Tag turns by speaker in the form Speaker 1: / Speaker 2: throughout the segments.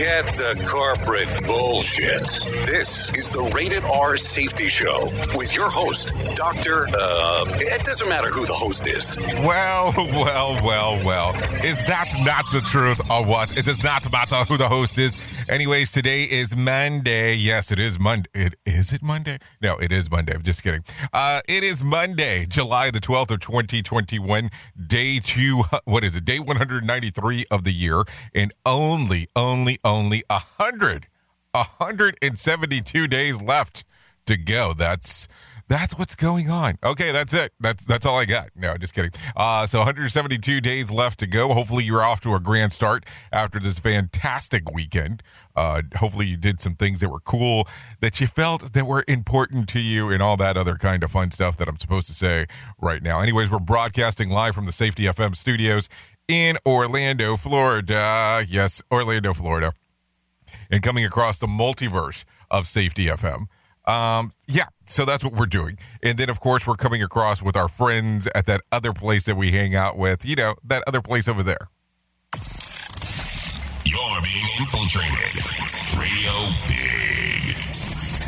Speaker 1: Forget the corporate bullshit. This is the Rated R Safety Show with your host, Dr. Uh, it doesn't matter who the host is.
Speaker 2: Well, well, well, well. Is that not the truth or what? It does not matter who the host is. Anyways, today is Monday. Yes, it is Monday. It is it Monday? No, it is Monday. I'm just kidding. Uh, it is Monday, July the 12th of 2021, day two. What is it? Day 193 of the year, and only, only, only a hundred, a hundred and seventy-two days left to go. That's that's what's going on. Okay, that's it. That's that's all I got. No, just kidding. Uh, so 172 days left to go. Hopefully, you're off to a grand start after this fantastic weekend. Uh, hopefully, you did some things that were cool, that you felt that were important to you, and all that other kind of fun stuff that I'm supposed to say right now. Anyways, we're broadcasting live from the Safety FM studios in Orlando, Florida. Yes, Orlando, Florida, and coming across the multiverse of Safety FM. Um, yeah, so that's what we're doing. And then, of course, we're coming across with our friends at that other place that we hang out with, you know, that other place over there.
Speaker 1: You're being infiltrated. Radio Big.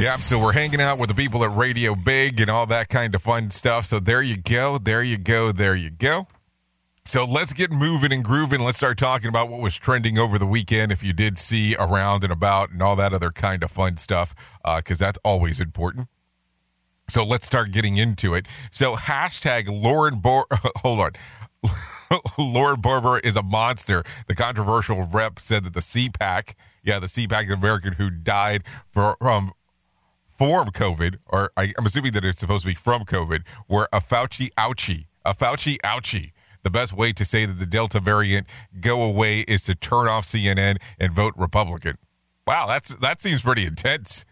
Speaker 2: Yep, so we're hanging out with the people at Radio Big and all that kind of fun stuff. So there you go, there you go, there you go. So let's get moving and grooving. Let's start talking about what was trending over the weekend. If you did see around and about and all that other kind of fun stuff, uh, because that's always important. So let's start getting into it. So hashtag Lauren Bor. Hold on. Lauren Boebert is a monster. The controversial rep said that the CPAC, yeah, the CPAC American who died for, from from COVID, or I, I'm assuming that it's supposed to be from COVID, were a Fauci ouchie, a Fauci ouchie. The best way to say that the Delta variant go away is to turn off CNN and vote Republican. Wow, that's that seems pretty intense.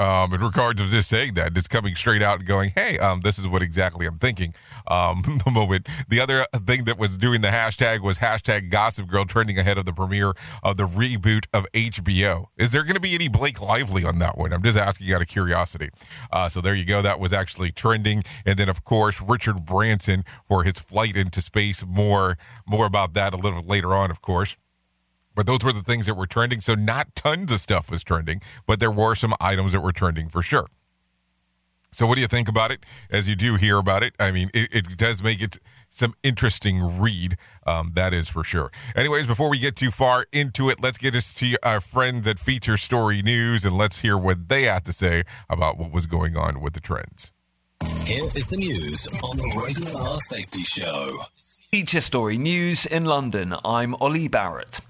Speaker 2: Um, in regards of just saying that, just coming straight out and going, "Hey, um, this is what exactly I'm thinking." Um, the moment the other thing that was doing the hashtag was hashtag Gossip Girl trending ahead of the premiere of the reboot of HBO. Is there going to be any Blake Lively on that one? I'm just asking out of curiosity. Uh, so there you go. That was actually trending, and then of course Richard Branson for his flight into space. More more about that a little later on, of course. But those were the things that were trending. So not tons of stuff was trending, but there were some items that were trending for sure. So what do you think about it as you do hear about it? I mean, it, it does make it some interesting read. Um, that is for sure. Anyways, before we get too far into it, let's get us to our friends at Feature Story News and let's hear what they have to say about what was going on with the trends.
Speaker 3: Here is the news on the Rated Safety Show.
Speaker 4: Feature Story News in London. I'm Ollie Barrett.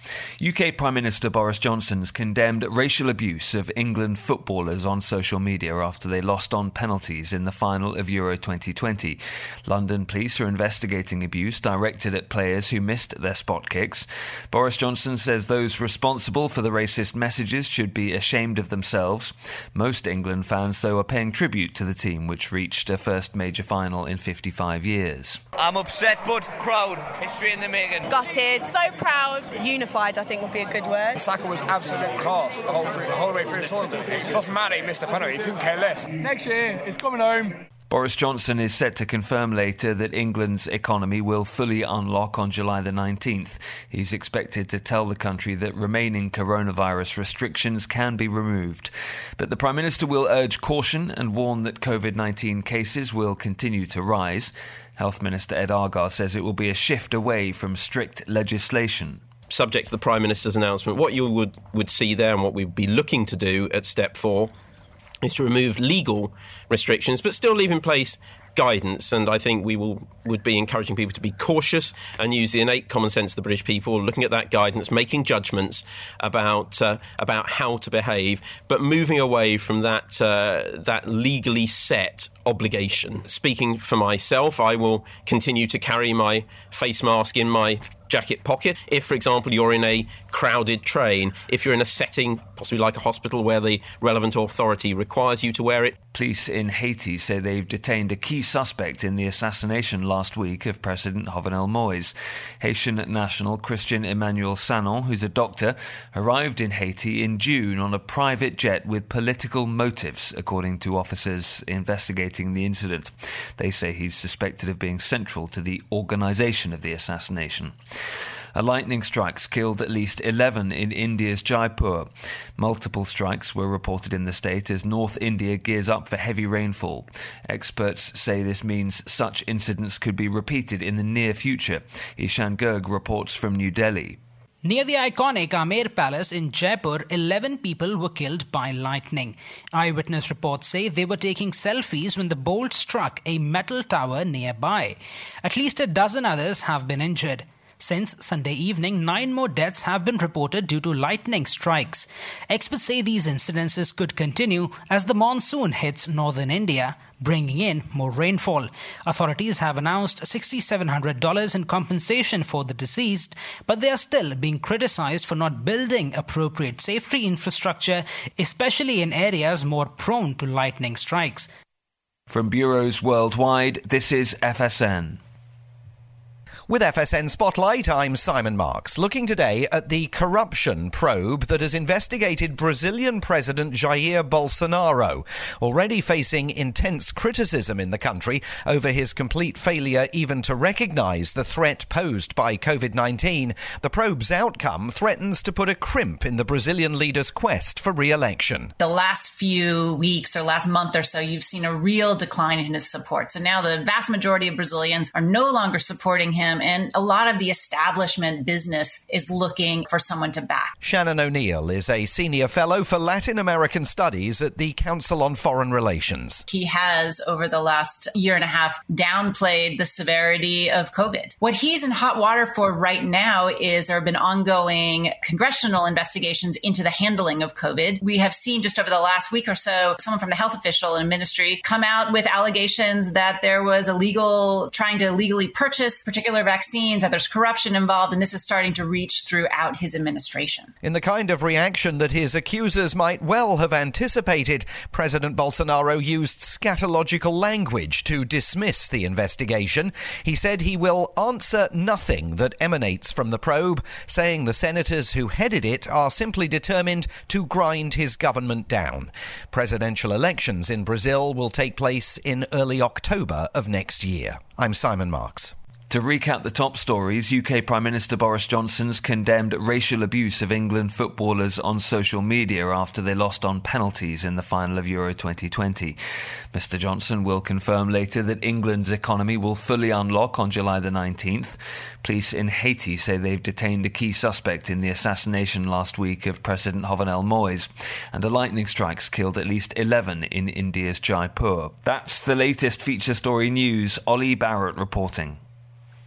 Speaker 4: UK Prime Minister Boris Johnson's condemned racial abuse of England footballers on social media after they lost on penalties in the final of Euro 2020. London police are investigating abuse directed at players who missed their spot kicks. Boris Johnson says those responsible for the racist messages should be ashamed of themselves. Most England fans, though, are paying tribute to the team, which reached a first major final in 55 years.
Speaker 5: I'm upset but proud. History in the making.
Speaker 6: Gutted, so proud, unified. I think would be a good word.
Speaker 7: Saka was absolute class the whole, through, the whole way through the tournament. It doesn't matter he missed a penalty, he couldn't care less.
Speaker 8: Next year, it's coming home.
Speaker 4: Boris Johnson is set to confirm later that England's economy will fully unlock on July the 19th. He's expected to tell the country that remaining coronavirus restrictions can be removed. But the Prime Minister will urge caution and warn that COVID 19 cases will continue to rise. Health Minister Ed Argar says it will be a shift away from strict legislation.
Speaker 9: subject to the Prime Minister's announcement, what you would, would see there and what we'd be looking to do at step four is to remove legal restrictions, but still leave in place guidance. And I think we will would be encouraging people to be cautious and use the innate common sense of the British people, looking at that guidance, making judgments about uh, about how to behave, but moving away from that uh, that legally set obligation. Speaking for myself, I will continue to carry my face mask in my jacket pocket. If, for example, you're in a crowded train, if you're in a setting, possibly like a hospital, where the relevant authority requires you to wear it.
Speaker 4: Police in Haiti say they've detained a key suspect in the assassination last week of President Jovenel Moise. Haitian national Christian Emmanuel Sanon, who's a doctor, arrived in Haiti in June on a private jet with political motives, according to officers investigating the incident. They say he's suspected of being central to the organization of the assassination. A lightning strikes killed at least 11 in India's Jaipur. Multiple strikes were reported in the state as North India gears up for heavy rainfall. Experts say this means such incidents could be repeated in the near future. Ishan Gerg reports from New Delhi.
Speaker 10: Near the iconic Amer Palace in Jaipur, 11 people were killed by lightning. Eyewitness reports say they were taking selfies when the bolt struck a metal tower nearby. At least a dozen others have been injured. Since Sunday evening, nine more deaths have been reported due to lightning strikes. Experts say these incidences could continue as the monsoon hits northern India, bringing in more rainfall. Authorities have announced $6,700 in compensation for the deceased, but they are still being criticized for not building appropriate safety infrastructure, especially in areas more prone to lightning strikes.
Speaker 4: From bureaus worldwide, this is FSN.
Speaker 11: With FSN Spotlight, I'm Simon Marks, looking today at the corruption probe that has investigated Brazilian President Jair Bolsonaro, already facing intense criticism in the country over his complete failure even to recognize the threat posed by COVID 19. The probe's outcome threatens to put a crimp in the Brazilian leader's quest for re election.
Speaker 12: The last few weeks or last month or so, you've seen a real decline in his support. So now the vast majority of Brazilians are no longer supporting him and a lot of the establishment business is looking for someone to back.
Speaker 11: Shannon O'Neill is a senior fellow for Latin American Studies at the Council on Foreign Relations.
Speaker 12: He has, over the last year and a half, downplayed the severity of COVID. What he's in hot water for right now is there have been ongoing congressional investigations into the handling of COVID. We have seen just over the last week or so someone from the health official in a ministry come out with allegations that there was illegal, trying to illegally purchase particular vaccines, that there's corruption involved, and this is starting to reach throughout his administration.
Speaker 11: In the kind of reaction that his accusers might well have anticipated, President Bolsonaro used scatological language to dismiss the investigation. He said he will answer nothing that emanates from the probe, saying the senators who headed it are simply determined to grind his government down. Presidential elections in Brazil will take place in early October of next year. I'm Simon Marks.
Speaker 4: To recap the top stories, UK Prime Minister Boris Johnson's condemned racial abuse of England footballers on social media after they lost on penalties in the final of Euro 2020. Mr. Johnson will confirm later that England's economy will fully unlock on July the 19th. Police in Haiti say they've detained a key suspect in the assassination last week of President Jovenel Moise, and a lightning strikes killed at least 11 in India's Jaipur. That's the latest feature story news. Ollie Barrett reporting.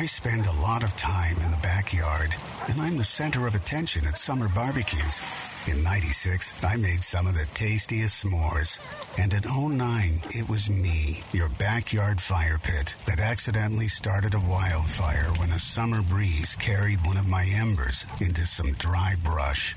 Speaker 13: I spend a lot of time in the backyard, and I'm the center of attention at summer barbecues. In 96, I made some of the tastiest s'mores. And in 09, it was me, your backyard fire pit, that accidentally started a wildfire when a summer breeze carried one of my embers into some dry brush.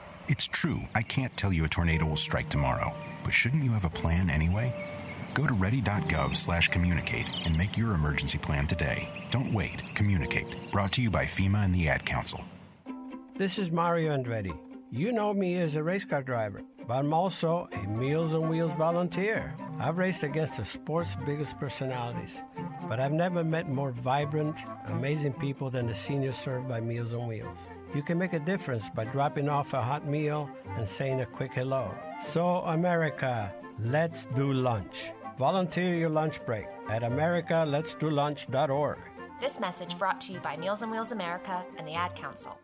Speaker 14: It's true, I can't tell you a tornado will strike tomorrow, but shouldn't you have a plan anyway? Go to ready.gov slash communicate and make your emergency plan today. Don't wait, communicate. Brought to you by FEMA and the Ad Council.
Speaker 15: This is Mario Andretti. You know me as a race car driver, but I'm also a Meals on Wheels volunteer. I've raced against the sport's biggest personalities, but I've never met more vibrant, amazing people than the seniors served by Meals on Wheels. You can make a difference by dropping off a hot meal and saying a quick hello. So, America, let's do lunch. Volunteer your lunch break at americaletsdolunch.org.
Speaker 16: This message brought to you by Meals on Wheels America and the Ad Council.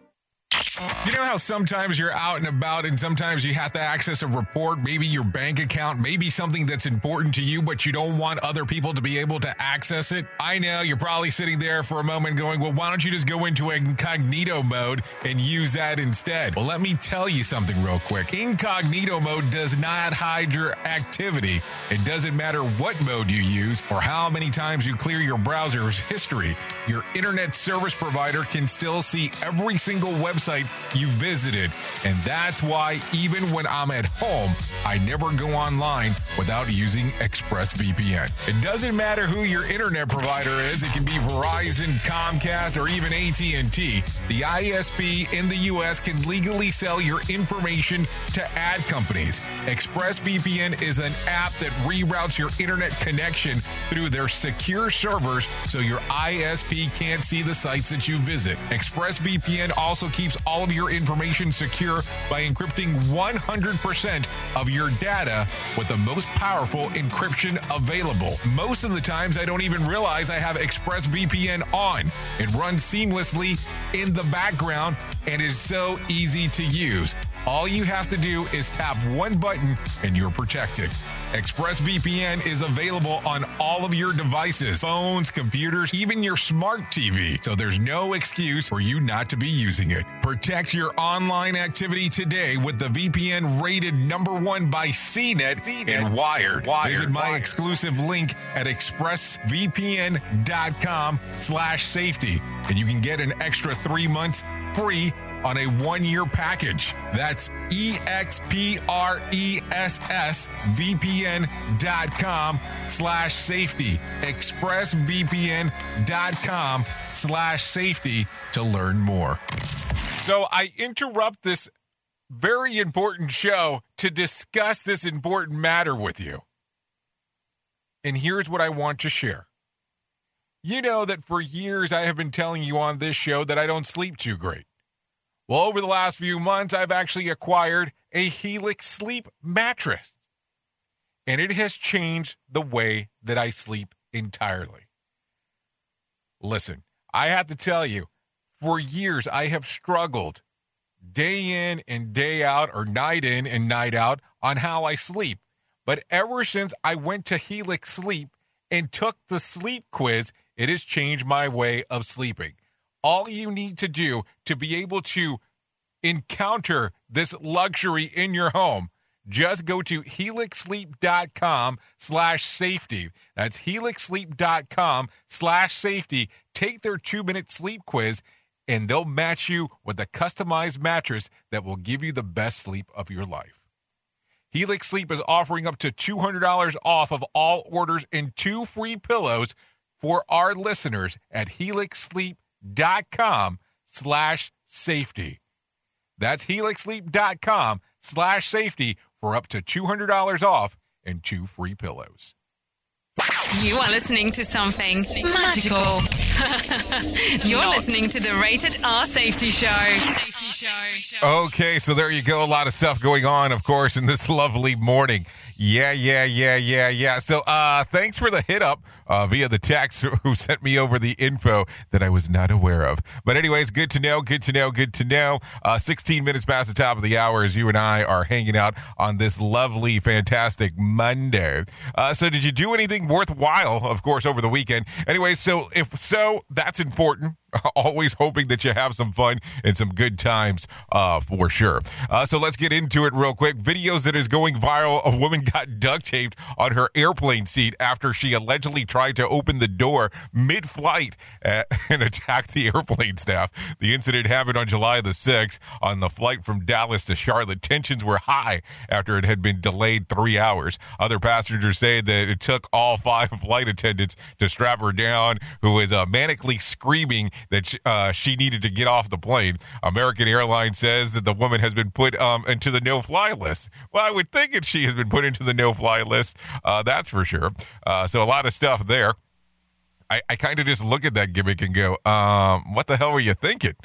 Speaker 2: You know how sometimes you're out and about and sometimes you have to access a report, maybe your bank account, maybe something that's important to you, but you don't want other people to be able to access it? I know you're probably sitting there for a moment going, well, why don't you just go into incognito mode and use that instead? Well, let me tell you something real quick. Incognito mode does not hide your activity. It doesn't matter what mode you use or how many times you clear your browser's history. Your internet service provider can still see every single website you visited. And that's why even when I'm at home, I never go online without using ExpressVPN. It doesn't matter who your internet provider is. It can be Verizon, Comcast, or even AT&T. The ISP in the US can legally sell your information to ad companies. ExpressVPN is an app that reroutes your internet connection through their secure servers so your ISP can't see the sites that you visit. ExpressVPN also keeps all of your information secure by encrypting 100% of your data with the most powerful encryption available. Most of the times, I don't even realize I have ExpressVPN on. It runs seamlessly in the background and is so easy to use. All you have to do is tap one button and you're protected. ExpressVPN is available on all of your devices, phones, computers, even your smart TV. So there's no excuse for you not to be using it. Protect your online activity today with the VPN rated number one by CNET, and Wired.
Speaker 17: Wired,
Speaker 2: Visit my
Speaker 17: Wired.
Speaker 2: exclusive link at expressvpn.com slash safety. And you can get an extra three months free on a one-year package. That's E E-X-P-R-E-S-S VPN.com slash safety. ExpressVPN.com slash safety to learn more. So I interrupt this very important show to discuss this important matter with you. And here's what I want to share. You know that for years I have been telling you on this show that I don't sleep too great. Well, over the last few months, I've actually acquired a Helix sleep mattress. And it has changed the way that I sleep entirely. Listen, I have to tell you, for years I have struggled day in and day out, or night in and night out, on how I sleep. But ever since I went to Helix Sleep and took the sleep quiz, it has changed my way of sleeping. All you need to do to be able to encounter this luxury in your home, just go to helixsleep.com slash safety. That's helixsleep.com slash safety. Take their two minute sleep quiz and they'll match you with a customized mattress that will give you the best sleep of your life. Helix Sleep is offering up to $200 off of all orders and two free pillows for our listeners at helixsleep.com slash safety. That's helixsleep.com slash safety for up to $200 off and two free pillows.
Speaker 18: You are listening to something magical. You're
Speaker 2: Not.
Speaker 18: listening to the Rated R Safety Show. Safety Show.
Speaker 2: Okay, so there you go. A lot of stuff going on, of course, in this lovely morning. Yeah, yeah, yeah, yeah, yeah. So, uh, thanks for the hit up uh, via the text who sent me over the info that I was not aware of. But, anyways, good to know, good to know, good to know. Uh, 16 minutes past the top of the hour as you and I are hanging out on this lovely, fantastic Monday. Uh, so, did you do anything worthwhile, of course, over the weekend? Anyway, so if so, that's important. Always hoping that you have some fun and some good times uh, for sure. Uh, so let's get into it real quick. Videos that is going viral. of woman got duct taped on her airplane seat after she allegedly tried to open the door mid flight uh, and attack the airplane staff. The incident happened on July the 6th on the flight from Dallas to Charlotte. Tensions were high after it had been delayed three hours. Other passengers say that it took all five flight attendants to strap her down, who was uh, manically screaming that uh, she needed to get off the plane. American Airlines says that the woman has been put um, into the no-fly list. Well, I would think that she has been put into the no-fly list. Uh, that's for sure. Uh, so a lot of stuff there. I, I kind of just look at that gimmick and go, um, "What the hell were you thinking?"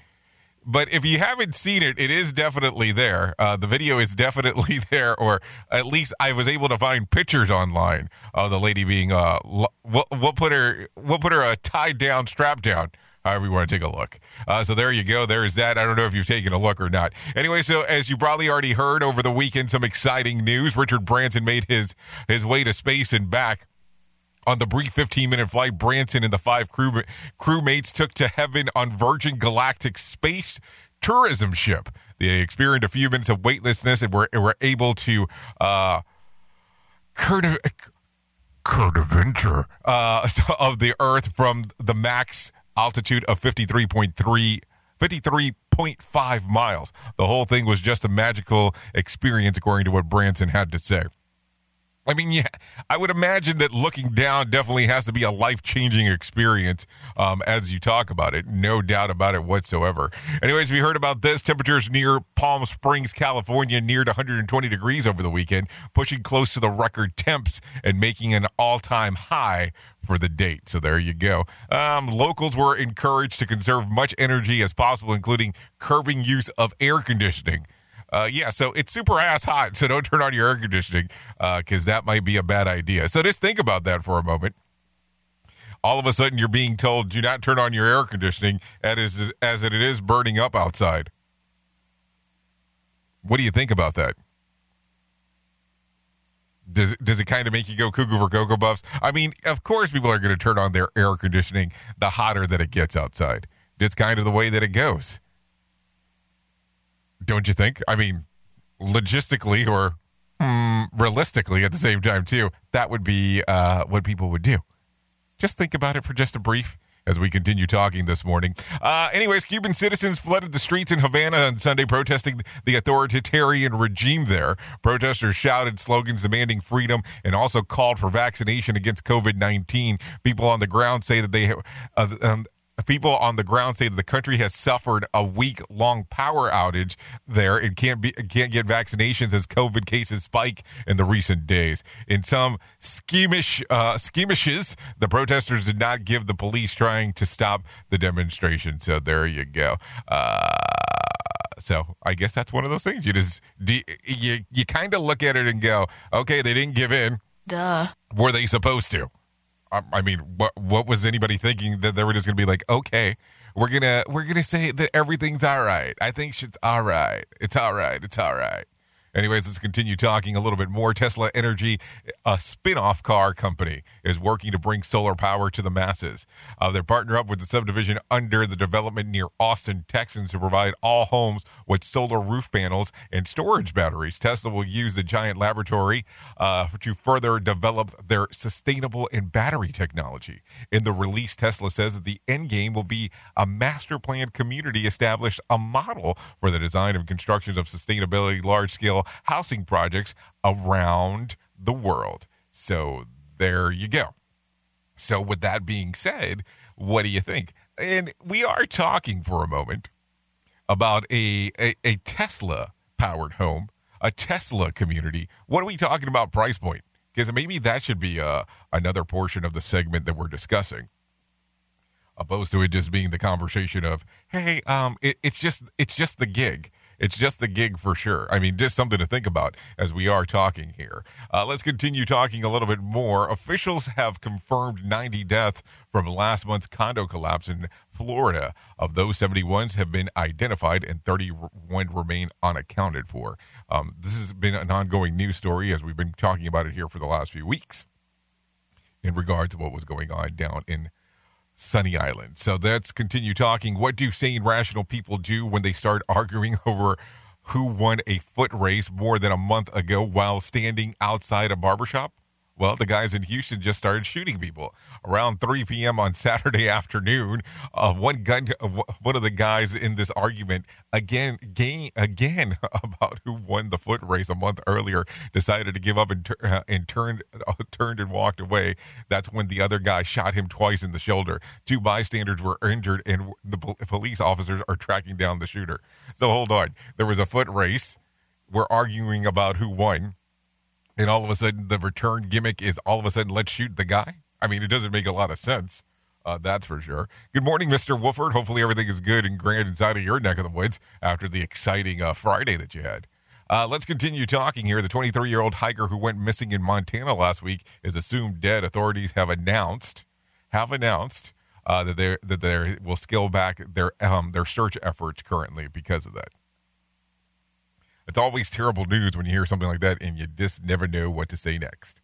Speaker 2: But if you haven't seen it, it is definitely there. Uh, the video is definitely there, or at least I was able to find pictures online of the lady being uh, we'll, we'll put her we'll put her uh, tied down, strapped down however you want to take a look. Uh, so there you go. There's that. I don't know if you've taken a look or not. Anyway, so as you probably already heard over the weekend, some exciting news. Richard Branson made his his way to space and back. On the brief 15 minute flight, Branson and the five crew crewmates took to heaven on Virgin Galactic Space tourism ship. They experienced a few minutes of weightlessness and were, were able to uh, curve, adventure uh, of the Earth from the max altitude of 53.3 53.5 miles. The whole thing was just a magical experience, according to what Branson had to say. I mean, yeah, I would imagine that looking down definitely has to be a life changing experience um, as you talk about it. No doubt about it whatsoever. Anyways, we heard about this. Temperatures near Palm Springs, California, neared 120 degrees over the weekend, pushing close to the record temps and making an all time high for the date. So there you go. Um, locals were encouraged to conserve much energy as possible, including curbing use of air conditioning. Uh, yeah, so it's super ass hot, so don't turn on your air conditioning because uh, that might be a bad idea. So just think about that for a moment. All of a sudden, you're being told do not turn on your air conditioning as, as it is burning up outside. What do you think about that? Does does it kind of make you go cuckoo for Cocoa Puffs? I mean, of course, people are going to turn on their air conditioning the hotter that it gets outside. Just kind of the way that it goes don't you think? I mean, logistically or mm, realistically at the same time, too, that would be uh, what people would do. Just think about it for just a brief as we continue talking this morning. Uh, anyways, Cuban citizens flooded the streets in Havana on Sunday protesting the authoritarian regime there. Protesters shouted slogans demanding freedom and also called for vaccination against COVID 19. People on the ground say that they uh, um, people on the ground say that the country has suffered a week long power outage there and can't be can't get vaccinations as COVID cases spike in the recent days. In some schemish uh, schemishes, the protesters did not give the police trying to stop the demonstration. So there you go. Uh, so I guess that's one of those things. You just you you kind of look at it and go, okay, they didn't give in.
Speaker 18: Duh.
Speaker 2: Were they supposed to? I mean, what what was anybody thinking that they were just gonna be like, okay, we're gonna we're gonna say that everything's all right. I think shit's all right. It's all right. It's all right. Anyways, let's continue talking a little bit more. Tesla Energy, a spin off car company, is working to bring solar power to the masses. Uh, they're partner up with the subdivision under the development near Austin, Texas, to provide all homes with solar roof panels and storage batteries. Tesla will use the giant laboratory uh, to further develop their sustainable and battery technology. In the release, Tesla says that the end game will be a master planned community established a model for the design and construction of sustainability large scale housing projects around the world. So there you go. So, with that being said, what do you think? And we are talking for a moment about a, a, a Tesla powered home, a Tesla community. What are we talking about price point? Because maybe that should be uh, another portion of the segment that we're discussing. opposed to it just being the conversation of, hey, um, it, it's just it's just the gig. It's just the gig for sure. I mean, just something to think about as we are talking here. Uh, let's continue talking a little bit more. Officials have confirmed 90 deaths from last month's condo collapse in Florida. Of those, 71s have been identified and 31 remain unaccounted for. Um, this has been an ongoing news story as we've been talking about it here for the last few weeks in regards to what was going on down in Sunny Island. So let's continue talking. What do sane, rational people do when they start arguing over who won a foot race more than a month ago while standing outside a barbershop? Well, the guys in Houston just started shooting people around 3 p.m. on Saturday afternoon. Uh, one gun, uh, one of the guys in this argument again, gain, again about who won the foot race a month earlier, decided to give up and, uh, and turned, uh, turned and walked away. That's when the other guy shot him twice in the shoulder. Two bystanders were injured, and the police officers are tracking down the shooter. So hold on, there was a foot race. We're arguing about who won and all of a sudden the return gimmick is all of a sudden let's shoot the guy. I mean, it doesn't make a lot of sense. Uh, that's for sure. Good morning, Mr. Wolford. Hopefully everything is good and grand inside of your neck of the woods after the exciting uh, Friday that you had. Uh, let's continue talking here. The 23 year old hiker who went missing in Montana last week is assumed dead. Authorities have announced have announced uh, that they that they will scale back their um, their search efforts currently because of that. It's always terrible news when you hear something like that and you just never know what to say next.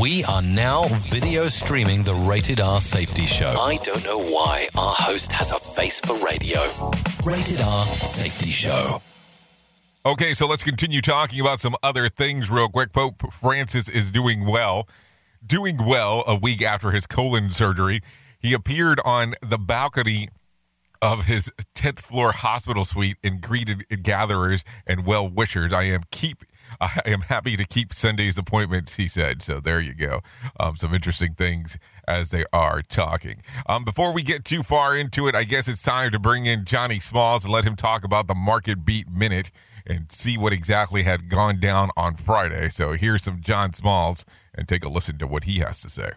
Speaker 19: We are now video streaming the Rated R Safety Show. I don't know why our host has a face for radio. Rated R Safety Show.
Speaker 2: Okay, so let's continue talking about some other things real quick. Pope Francis is doing well. Doing well a week after his colon surgery. He appeared on the balcony of his 10th floor hospital suite and greeted gatherers and well wishers. I am keep I am happy to keep Sunday's appointments, he said. So there you go. Um, some interesting things as they are talking. Um, before we get too far into it, I guess it's time to bring in Johnny Smalls and let him talk about the market beat minute and see what exactly had gone down on Friday. So here's some John Smalls and take a listen to what he has to say.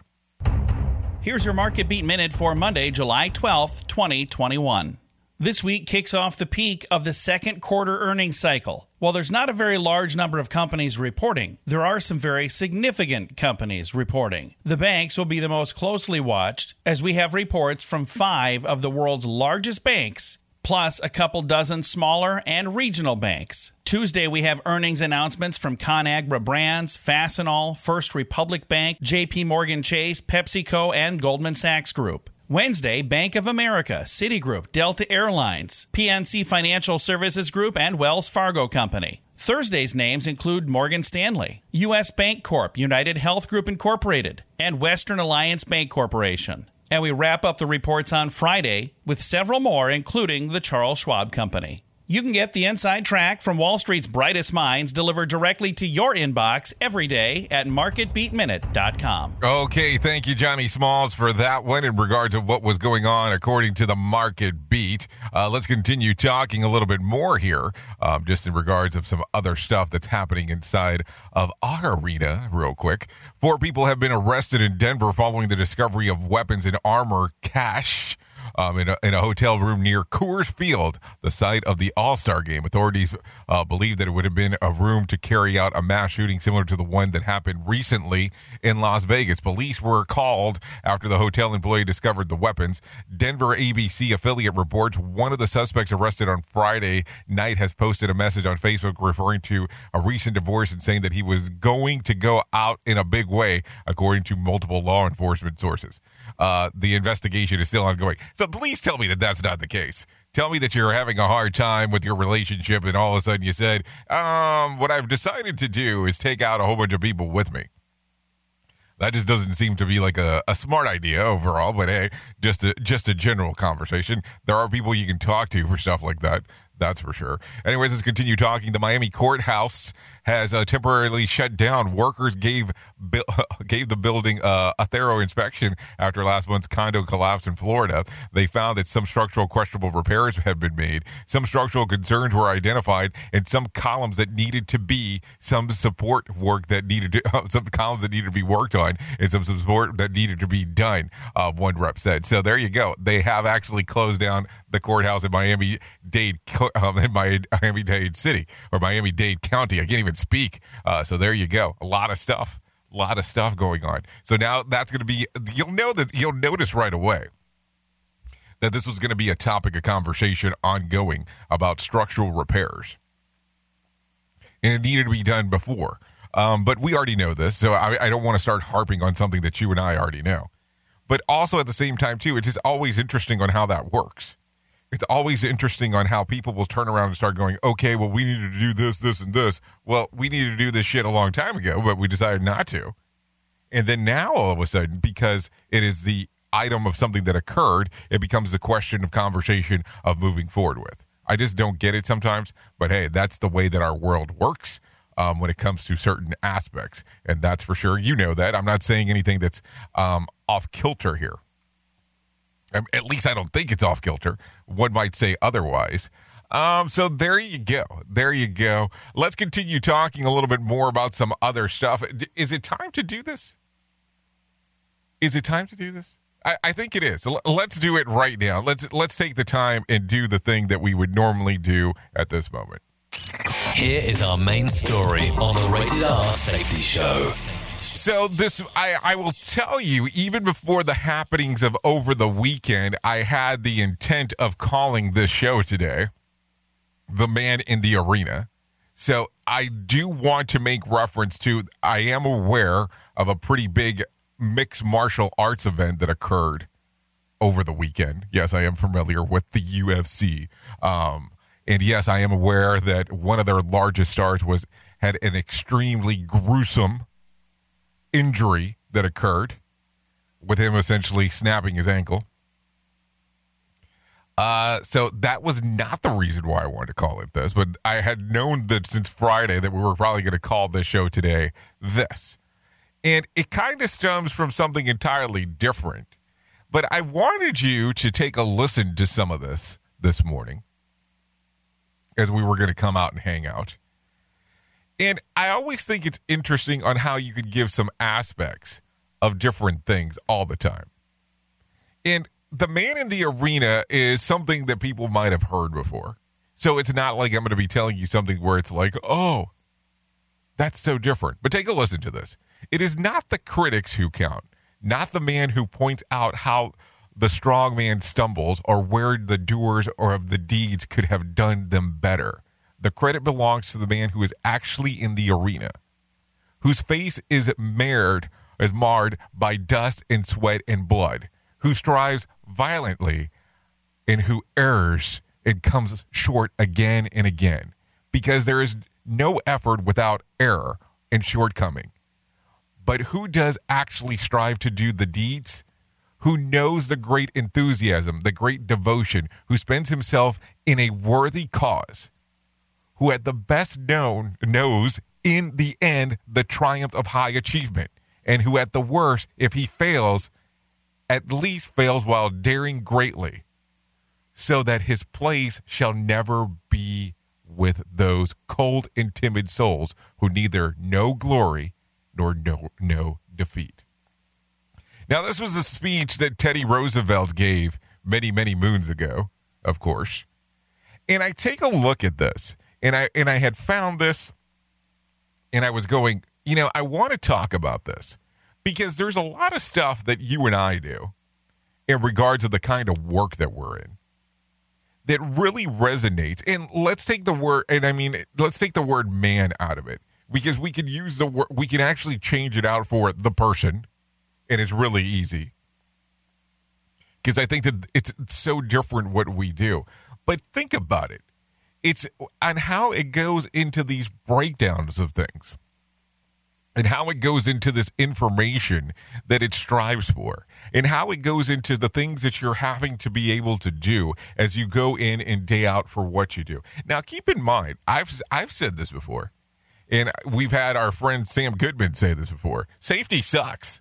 Speaker 20: Here's your market beat minute for Monday, July 12th, 2021. This week kicks off the peak of the second quarter earnings cycle. While there's not a very large number of companies reporting, there are some very significant companies reporting. The banks will be the most closely watched, as we have reports from five of the world's largest banks plus a couple dozen smaller and regional banks. Tuesday, we have earnings announcements from ConAgra Brands, Fastenal, First Republic Bank, JP Morgan Chase, PepsiCo, and Goldman Sachs Group. Wednesday, Bank of America, Citigroup, Delta Airlines, PNC Financial Services Group, and Wells Fargo Company. Thursday's names include Morgan Stanley, U.S. Bancorp, United Health Group Incorporated, and Western Alliance Bank Corporation. And we wrap up the reports on Friday with several more, including the Charles Schwab Company. You can get the inside track from Wall Street's brightest minds delivered directly to your inbox every day at marketbeatminute.com.
Speaker 2: Okay, thank you, Johnny Smalls, for that one in regards to what was going on according to the market beat. Uh, let's continue talking a little bit more here, um, just in regards of some other stuff that's happening inside of our arena, real quick. Four people have been arrested in Denver following the discovery of weapons and armor cache um, in, a, in a hotel room near Coors Field, the site of the All Star game. Authorities uh, believe that it would have been a room to carry out a mass shooting similar to the one that happened recently in Las Vegas. Police were called after the hotel employee discovered the weapons. Denver ABC affiliate reports one of the suspects arrested on Friday night has posted a message on Facebook referring to a recent divorce and saying that he was going to go out in a big way, according to multiple law enforcement sources. Uh, the investigation is still ongoing. So please tell me that that's not the case. Tell me that you're having a hard time with your relationship, and all of a sudden you said, um, "What I've decided to do is take out a whole bunch of people with me." That just doesn't seem to be like a, a smart idea overall, but hey, just a just a general conversation. There are people you can talk to for stuff like that. That's for sure. Anyways, let's continue talking. The Miami courthouse has uh, temporarily shut down. Workers gave bu- gave the building uh, a thorough inspection after last month's condo collapse in Florida. They found that some structural questionable repairs had been made, some structural concerns were identified, and some columns that needed to be some support work that needed to some columns that needed to be worked on, and some support that needed to be done. Uh, one rep said. So there you go. They have actually closed down the courthouse in Miami Dade um, in Miami Dade City or Miami Dade County. I can't even speak. Uh, so there you go. A lot of stuff. A lot of stuff going on. So now that's going to be. You'll know that. You'll notice right away that this was going to be a topic of conversation ongoing about structural repairs, and it needed to be done before. Um, but we already know this, so I, I don't want to start harping on something that you and I already know. But also at the same time, too, it's just always interesting on how that works it's always interesting on how people will turn around and start going, okay, well, we needed to do this, this, and this. Well, we needed to do this shit a long time ago, but we decided not to. And then now all of a sudden, because it is the item of something that occurred, it becomes the question of conversation of moving forward with. I just don't get it sometimes, but hey, that's the way that our world works. Um, when it comes to certain aspects, and that's for sure. You know that. I'm not saying anything that's um, off kilter here. At least I don't think it's off kilter. One might say otherwise. Um, so there you go. There you go. Let's continue talking a little bit more about some other stuff. Is it time to do this? Is it time to do this? I, I think it is. Let's do it right now. Let's let's take the time and do the thing that we would normally do at this moment.
Speaker 19: Here is our main story on the Rated R Safety Show.
Speaker 2: So this, I, I will tell you, even before the happenings of over the weekend, I had the intent of calling this show today, "The Man in the Arena." So I do want to make reference to. I am aware of a pretty big mixed martial arts event that occurred over the weekend. Yes, I am familiar with the UFC. Um, and yes, I am aware that one of their largest stars was had an extremely gruesome injury that occurred with him essentially snapping his ankle. Uh, so that was not the reason why I wanted to call it this, but I had known that since Friday that we were probably going to call this show today this. And it kind of stems from something entirely different. But I wanted you to take a listen to some of this this morning as we were going to come out and hang out. And I always think it's interesting on how you could give some aspects of different things all the time. And the man in the arena is something that people might have heard before. So it's not like I'm going to be telling you something where it's like, oh, that's so different. But take a listen to this. It is not the critics who count, not the man who points out how the strong man stumbles or where the doers or of the deeds could have done them better. The credit belongs to the man who is actually in the arena, whose face is marred, is marred by dust and sweat and blood, who strives violently and who errs and comes short again and again. Because there is no effort without error and shortcoming. But who does actually strive to do the deeds? Who knows the great enthusiasm, the great devotion, who spends himself in a worthy cause? Who at the best known knows in the end the triumph of high achievement, and who at the worst, if he fails, at least fails while daring greatly, so that his place shall never be with those cold and timid souls who neither know glory nor know no defeat. Now, this was a speech that Teddy Roosevelt gave many, many moons ago, of course. And I take a look at this and I and I had found this and I was going, you know, I want to talk about this because there's a lot of stuff that you and I do in regards to the kind of work that we're in that really resonates. And let's take the word and I mean let's take the word man out of it because we could use the word we can actually change it out for the person and it's really easy. Because I think that it's so different what we do. But think about it it's and how it goes into these breakdowns of things and how it goes into this information that it strives for and how it goes into the things that you're having to be able to do as you go in and day out for what you do. Now keep in mind, I've I've said this before. And we've had our friend Sam Goodman say this before. Safety sucks.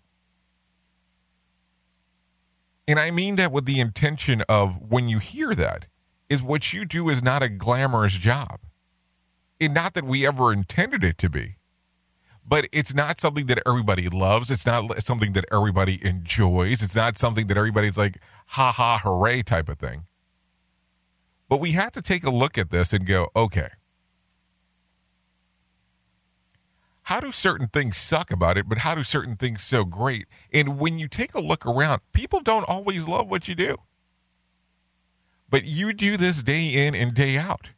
Speaker 2: And I mean that with the intention of when you hear that, is what you do is not a glamorous job. And not that we ever intended it to be, but it's not something that everybody loves. It's not something that everybody enjoys. It's not something that everybody's like, ha ha, hooray type of thing. But we have to take a look at this and go, okay, how do certain things suck about it, but how do certain things so great? And when you take a look around, people don't always love what you do. But you do this day in and day out.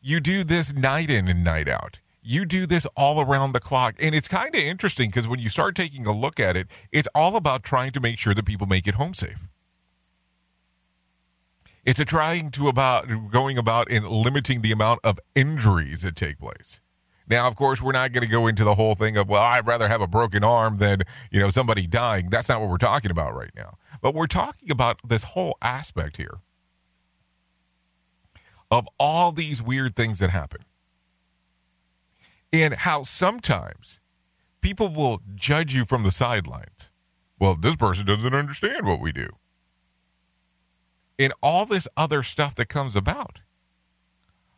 Speaker 2: You do this night in and night out. You do this all around the clock. And it's kind of interesting because when you start taking a look at it, it's all about trying to make sure that people make it home safe. It's a trying to about going about in limiting the amount of injuries that take place. Now, of course, we're not going to go into the whole thing of, well, I'd rather have a broken arm than, you know, somebody dying. That's not what we're talking about right now. But we're talking about this whole aspect here of all these weird things that happen. And how sometimes people will judge you from the sidelines. Well, this person doesn't understand what we do. And all this other stuff that comes about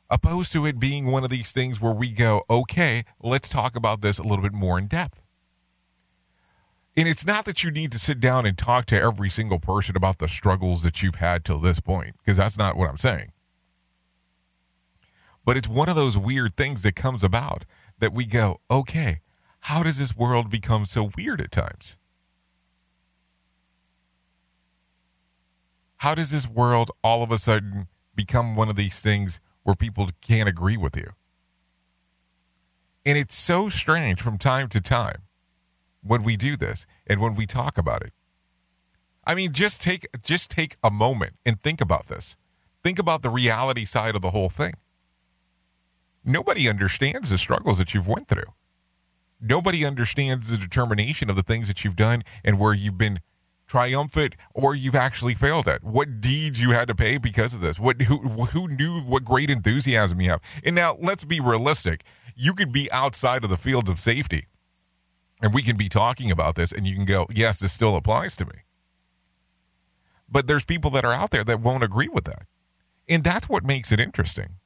Speaker 2: opposed to it being one of these things where we go, okay, let's talk about this a little bit more in depth. And it's not that you need to sit down and talk to every single person about the struggles that you've had till this point, because that's not what I'm saying. But it's one of those weird things that comes about that we go, okay, how does this world become so weird at times? How does this world all of a sudden become one of these things where people can't agree with you. And it's so strange from time to time when we do this and when we talk about it. I mean, just take just take a moment and think about this. Think about the reality side of the whole thing. Nobody understands the struggles that you've went through. Nobody understands the determination of the things that you've done and where you've been triumphant or you've actually failed at. What deeds you had to pay because of this. What who who knew what great enthusiasm you have. And now let's be realistic. You could be outside of the field of safety. And we can be talking about this and you can go, "Yes, this still applies to me." But there's people that are out there that won't agree with that. And that's what makes it interesting.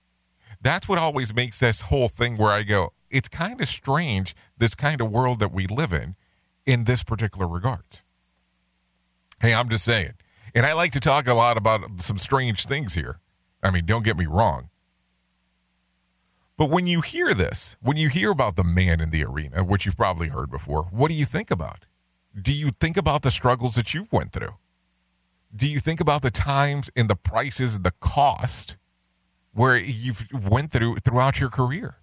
Speaker 2: That's what always makes this whole thing where I go, it's kind of strange this kind of world that we live in in this particular regards. Hey, I'm just saying. And I like to talk a lot about some strange things here. I mean, don't get me wrong. But when you hear this, when you hear about the man in the arena, which you've probably heard before, what do you think about? Do you think about the struggles that you've went through? Do you think about the times and the prices, the cost where you've went through throughout your career?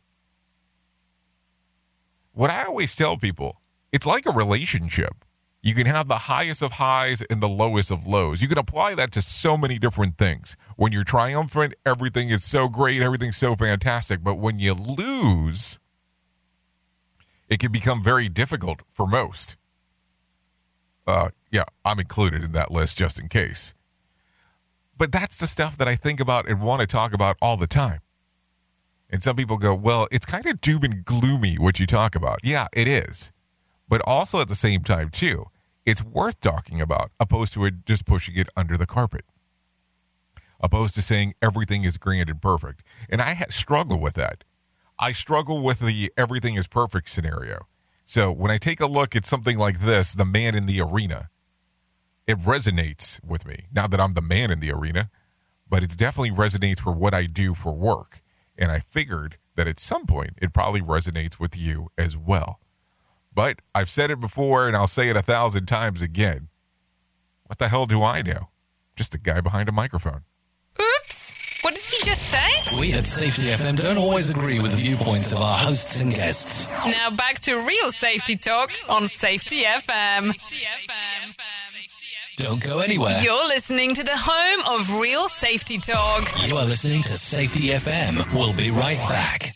Speaker 2: What I always tell people, it's like a relationship. You can have the highest of highs and the lowest of lows. You can apply that to so many different things. When you're triumphant, everything is so great, everything's so fantastic. But when you lose, it can become very difficult for most. Uh, yeah, I'm included in that list just in case. But that's the stuff that I think about and want to talk about all the time. And some people go, well, it's kind of doom and gloomy what you talk about. Yeah, it is. But also at the same time, too, it's worth talking about, opposed to just pushing it under the carpet. Opposed to saying everything is grand and perfect. And I struggle with that. I struggle with the everything is perfect scenario. So when I take a look at something like this, the man in the arena, it resonates with me. Not that I'm the man in the arena, but it definitely resonates for what I do for work. And I figured that at some point it probably resonates with you as well. But I've said it before and I'll say it a thousand times again. What the hell do I know? Just a guy behind a microphone.
Speaker 18: Oops! What did he just say?
Speaker 19: We at Safety FM don't always agree with the viewpoints of our hosts and guests.
Speaker 18: Now back to real safety talk on Safety FM.
Speaker 19: Don't go anywhere.
Speaker 18: You're listening to the home of real safety talk.
Speaker 19: You are listening to Safety FM. We'll be right back.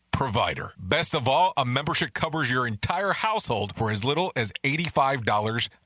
Speaker 2: provider. Best of all, a membership covers your entire household for as little as $85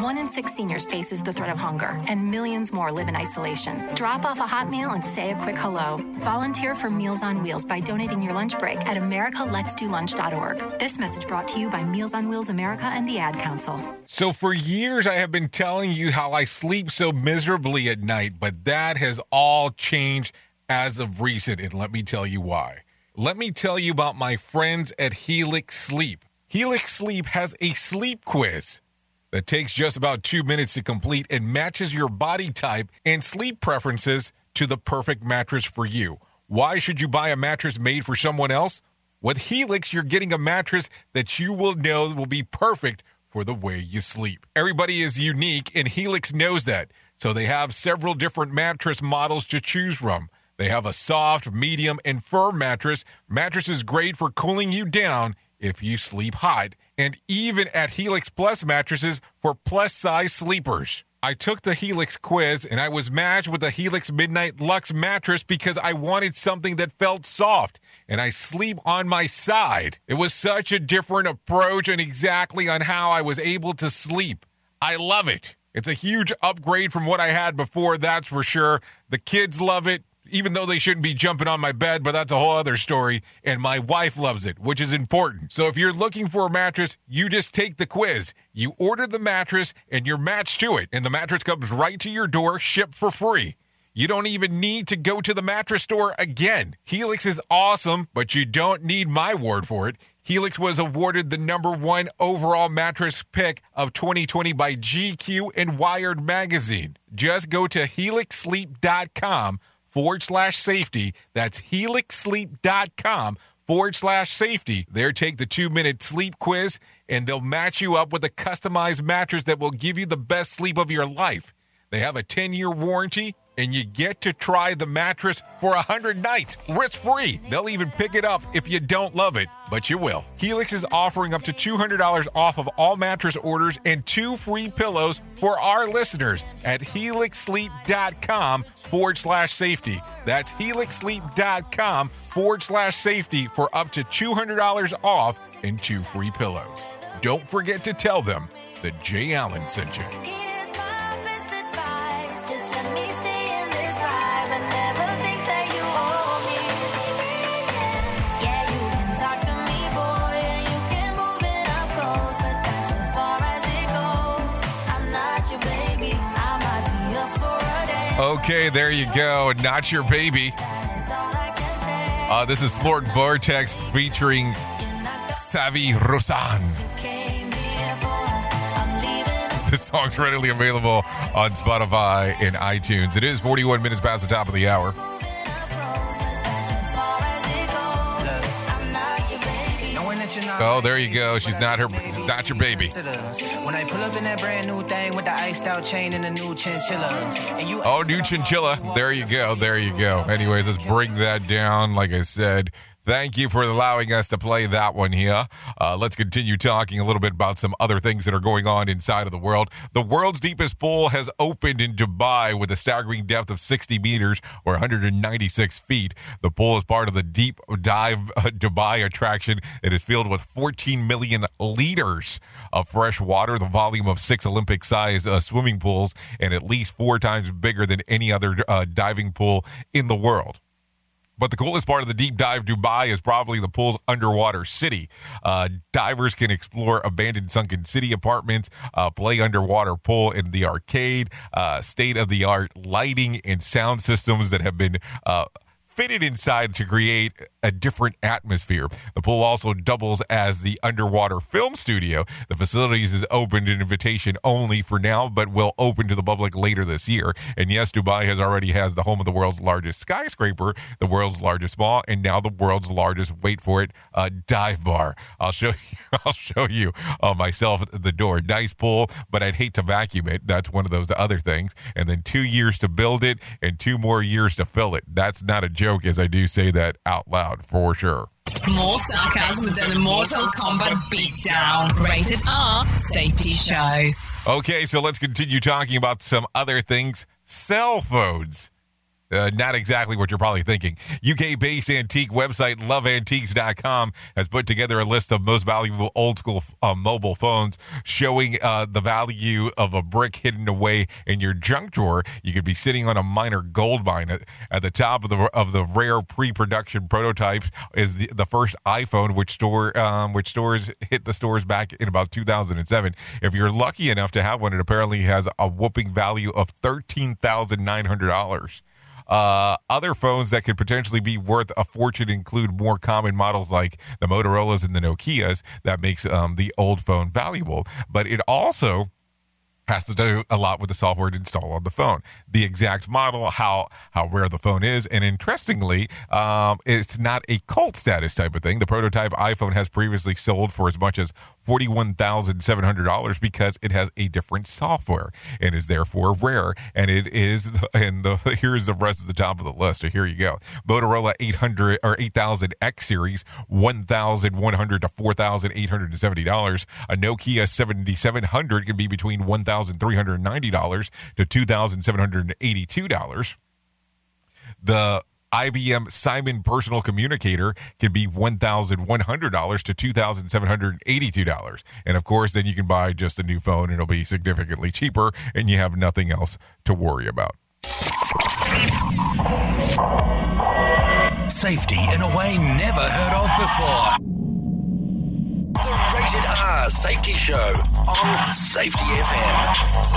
Speaker 21: One in six seniors faces the threat of hunger, and millions more live in isolation. Drop off a hot meal and say a quick hello. Volunteer for Meals on Wheels by donating your lunch break at americaletsdolunch.org. This message brought to you by Meals on Wheels America and the Ad Council.
Speaker 2: So, for years, I have been telling you how I sleep so miserably at night, but that has all changed as of recent, and let me tell you why. Let me tell you about my friends at Helix Sleep. Helix Sleep has a sleep quiz that takes just about two minutes to complete and matches your body type and sleep preferences to the perfect mattress for you. Why should you buy a mattress made for someone else? With Helix, you're getting a mattress that you will know will be perfect for the way you sleep. Everybody is unique, and Helix knows that. So they have several different mattress models to choose from. They have a soft, medium, and firm mattress. Mattress is great for cooling you down if you sleep hot, and even at Helix Plus mattresses for plus size sleepers. I took the Helix quiz and I was matched with the Helix Midnight Lux mattress because I wanted something that felt soft and I sleep on my side. It was such a different approach and exactly on how I was able to sleep. I love it. It's a huge upgrade from what I had before, that's for sure. The kids love it even though they shouldn't be jumping on my bed, but that's a whole other story. And my wife loves it, which is important. So if you're looking for a mattress, you just take the quiz. You order the mattress and you're matched to it. And the mattress comes right to your door, shipped for free. You don't even need to go to the mattress store again. Helix is awesome, but you don't need my word for it. Helix was awarded the number one overall mattress pick of 2020 by GQ and Wired Magazine. Just go to helixsleep.com forward slash safety. That's helixsleep.com forward slash safety. There, take the two minute sleep quiz and they'll match you up with a customized mattress that will give you the best sleep of your life. They have a 10 year warranty and you get to try the mattress for 100 nights, risk free. They'll even pick it up if you don't love it, but you will. Helix is offering up to $200 off of all mattress orders and two free pillows for our listeners at helixsleep.com forward slash safety. That's helixsleep.com forward slash safety for up to $200 off and two free pillows. Don't forget to tell them that Jay Allen sent you. Okay, there you go. Not your baby. Uh, this is Flort Vortex featuring Savi Rosan. This song's readily available on Spotify and iTunes. It is 41 minutes past the top of the hour. Oh, there you go. She's not her, not your baby.
Speaker 22: When I pull up in that brand new thing with the iced out chain and new chinchilla,
Speaker 2: Oh, new chinchilla. There you go. There you go. Anyways, let's bring that down. Like I said, thank you for allowing us to play that one here. Uh, let's continue talking a little bit about some other things that are going on inside of the world. The world's deepest pool has opened in Dubai with a staggering depth of 60 meters or 196 feet. The pool is part of the Deep Dive uh, Dubai attraction. It is filled with 14 million liters of fresh water, the volume of six Olympic sized uh, swimming pools, and at least four times bigger than any other uh, diving pool in the world. But the coolest part of the deep dive Dubai is probably the pool's underwater city. Uh, divers can explore abandoned sunken city apartments, uh, play underwater pool in the arcade, uh, state of the art lighting and sound systems that have been uh, fitted inside to create a different atmosphere. The pool also doubles as the underwater film studio. The facilities is open to invitation only for now, but will open to the public later this year. And yes, Dubai has already has the home of the world's largest skyscraper, the world's largest mall, and now the world's largest wait for it uh, dive bar. I'll show you. I'll show you uh, myself the door. Nice pool, but I'd hate to vacuum it. That's one of those other things. And then two years to build it, and two more years to fill it. That's not a joke, as I do say that out loud for sure.
Speaker 18: More sarcasm than a Mortal Kombat beatdown. Rated R Safety Show.
Speaker 2: Okay, so let's continue talking about some other things. Cell phones. Uh, not exactly what you're probably thinking. UK based antique website loveantiques.com has put together a list of most valuable old school uh, mobile phones showing uh, the value of a brick hidden away in your junk drawer. You could be sitting on a minor gold mine. At, the top of the of the rare pre production prototypes is the, the first iPhone, which store um, which stores hit the stores back in about 2007. If you're lucky enough to have one, it apparently has a whooping value of $13,900. Uh, other phones that could potentially be worth a fortune include more common models like the Motorola's and the Nokia's that makes um, the old phone valuable. But it also has to do a lot with the software to install on the phone, the exact model, how how rare the phone is, and interestingly, um, it's not a cult status type of thing. The prototype iPhone has previously sold for as much as forty one thousand seven hundred dollars because it has a different software and is therefore rare. And it is, and the here's the rest of the top of the list. So here you go: Motorola eight hundred or eight thousand X series, one thousand one hundred to four thousand eight hundred and seventy dollars. A Nokia seventy seven hundred can be between $1,390 to $2,782. The IBM Simon Personal Communicator can be $1,100 to $2,782. And of course, then you can buy just a new phone it'll be significantly cheaper and you have nothing else to worry about.
Speaker 19: Safety in a way never heard of before. The Rated R Safety Show on Safety FM.